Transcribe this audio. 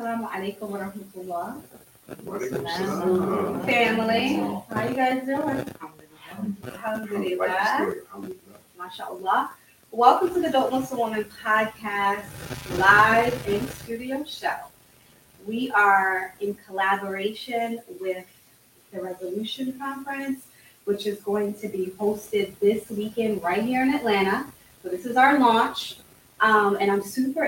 Assalamu alaikum wa rahmatullah. Family, how you guys doing? Alhamdulillah. MashaAllah. Welcome to the Adult Muslim Woman podcast live in studio show. We are in collaboration with the Resolution Conference, which is going to be hosted this weekend right here in Atlanta. So this is our launch. Um, and I'm super